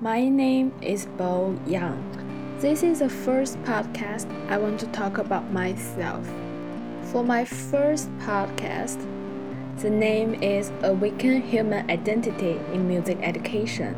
My name is Bo Yang. This is the first podcast I want to talk about myself. For my first podcast, the name is Awaken Human Identity in Music Education.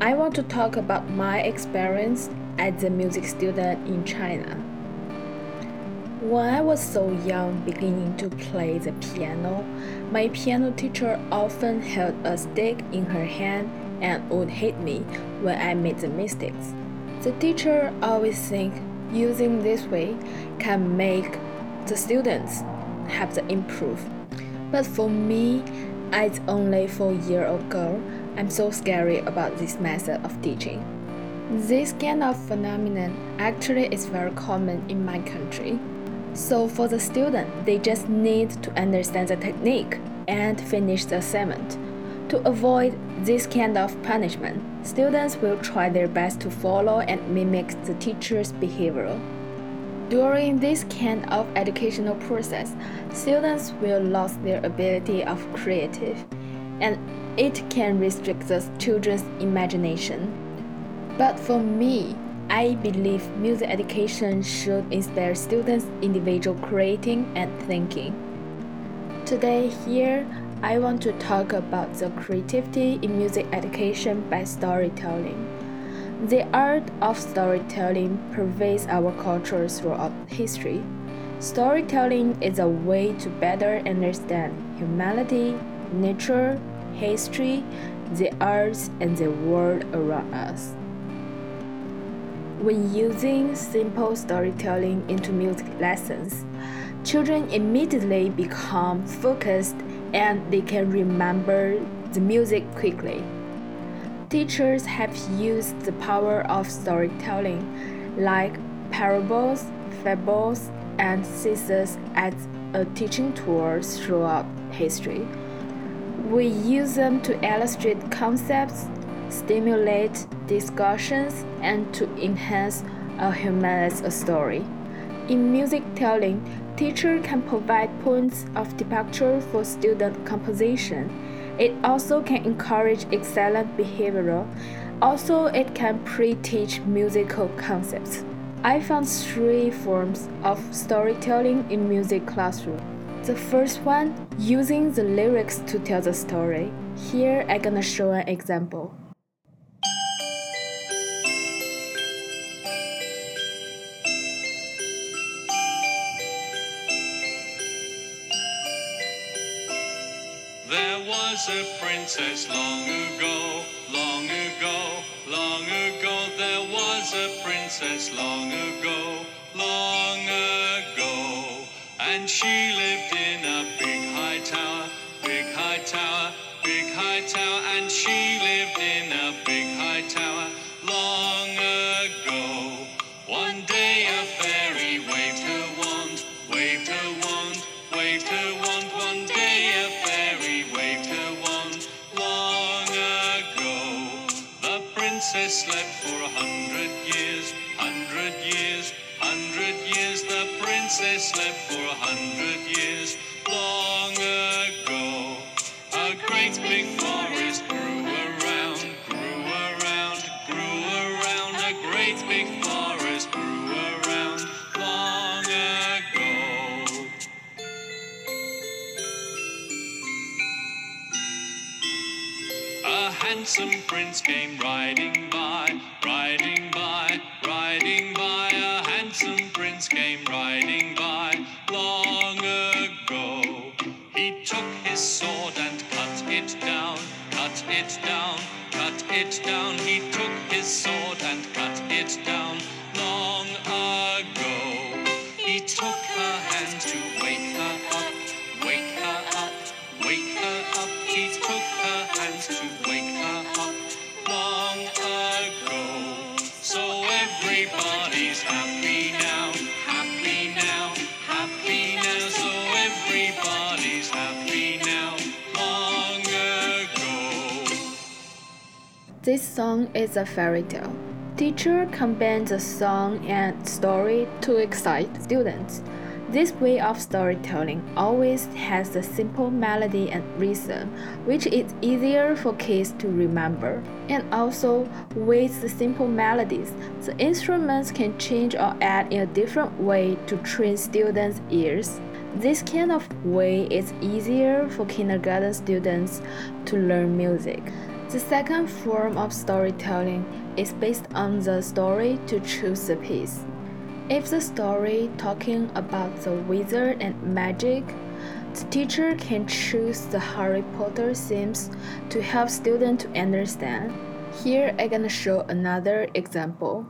I want to talk about my experience as a music student in China. When I was so young, beginning to play the piano, my piano teacher often held a stick in her hand and would hit me when I made the mistakes. The teacher always think using this way can make the students have to improve. But for me, as only four year old girl, I'm so scary about this method of teaching. This kind of phenomenon actually is very common in my country. So for the student, they just need to understand the technique and finish the assignment. To avoid this kind of punishment, students will try their best to follow and mimic the teacher's behavior. During this kind of educational process, students will lose their ability of creative, and it can restrict the children's imagination. But for me, I believe music education should inspire students' individual creating and thinking. Today, here, I want to talk about the creativity in music education by storytelling. The art of storytelling pervades our culture throughout history. Storytelling is a way to better understand humanity, nature, history, the arts, and the world around us. When using simple storytelling into music lessons, children immediately become focused and they can remember the music quickly. Teachers have used the power of storytelling, like parables, fables, and theses, as a teaching tool throughout history. We use them to illustrate concepts, stimulate discussions, and to enhance a humanist story. In music telling, teacher can provide points of departure for student composition. It also can encourage excellent behavior. Also, it can pre-teach musical concepts. I found three forms of storytelling in music classroom. The first one, using the lyrics to tell the story. Here I'm gonna show an example. Was a princess long ago, long ago, long ago. There was a princess long ago, long ago. And she lived The princess slept for a hundred years long ago. A great big forest grew around, grew around, grew around. A great big forest grew around long ago. A handsome prince came riding by, riding by, riding by. A handsome prince came his sword and cut it down, cut it down, cut it down. He took his sword This song is a fairy tale. Teacher combines the song and story to excite students. This way of storytelling always has a simple melody and rhythm, which is easier for kids to remember. And also, with the simple melodies, the instruments can change or add in a different way to train students' ears. This kind of way is easier for kindergarten students to learn music. The second form of storytelling is based on the story to choose the piece. If the story talking about the wizard and magic, the teacher can choose the Harry Potter themes to help students to understand. Here I'm gonna show another example.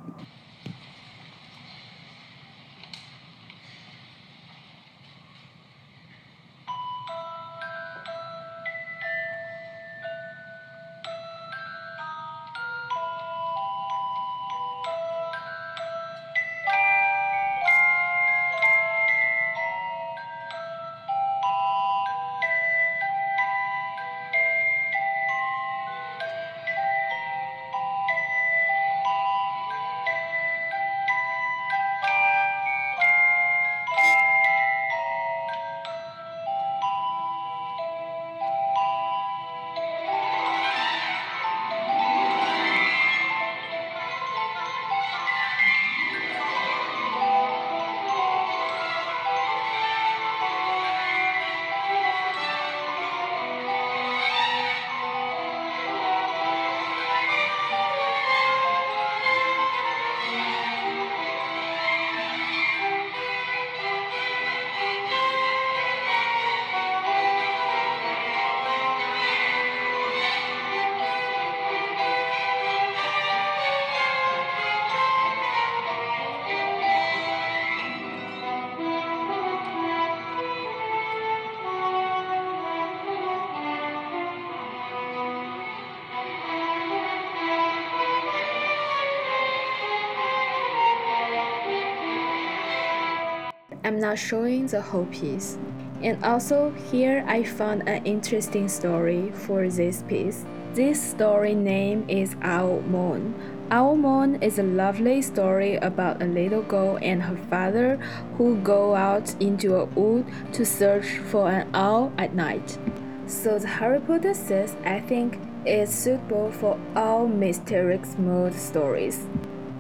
Not showing the whole piece. And also, here I found an interesting story for this piece. This story name is Owl Moon. Owl Moon is a lovely story about a little girl and her father who go out into a wood to search for an owl at night. So the Harry Potter says I think is suitable for all mysterious mood stories.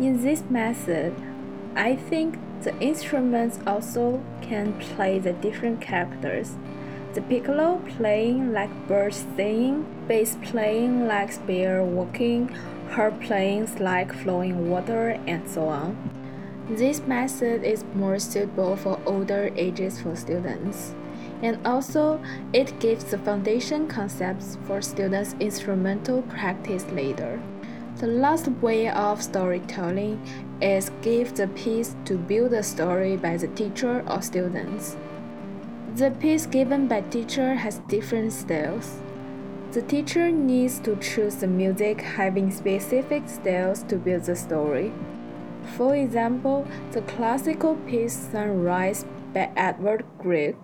In this method, I think the instruments also can play the different characters. The piccolo playing like birds singing, bass playing like spear walking, harp playing like flowing water, and so on. This method is more suitable for older ages for students. And also, it gives the foundation concepts for students' instrumental practice later. The last way of storytelling is give the piece to build the story by the teacher or students. The piece given by teacher has different styles. The teacher needs to choose the music having specific styles to build the story. For example, the classical piece Sunrise by Edward Grieg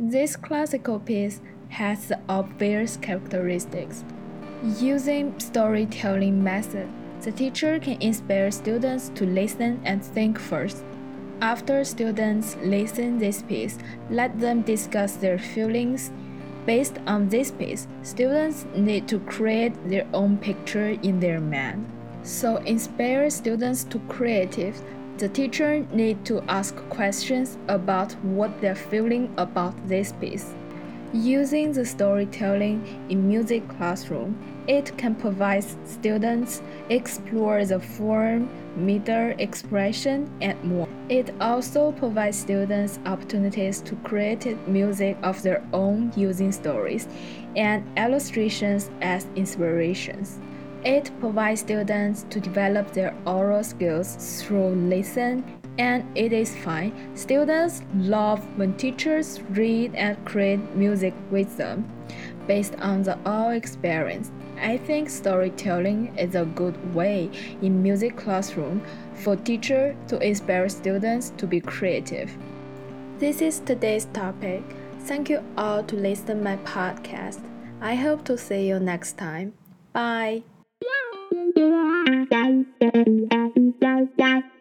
This classical piece has the obvious characteristics. Using storytelling method, the teacher can inspire students to listen and think first. After students listen this piece, let them discuss their feelings. Based on this piece, students need to create their own picture in their mind. So inspire students to creative. The teacher need to ask questions about what they're feeling about this piece. Using the storytelling in music classroom, it can provide students explore the form, meter, expression, and more. It also provides students opportunities to create music of their own using stories and illustrations as inspirations. It provides students to develop their oral skills through listen and it is fine. Students love when teachers read and create music with them. Based on the all experience, I think storytelling is a good way in music classroom for teacher to inspire students to be creative. This is today's topic. Thank you all to listen my podcast. I hope to see you next time. Bye. Thank you.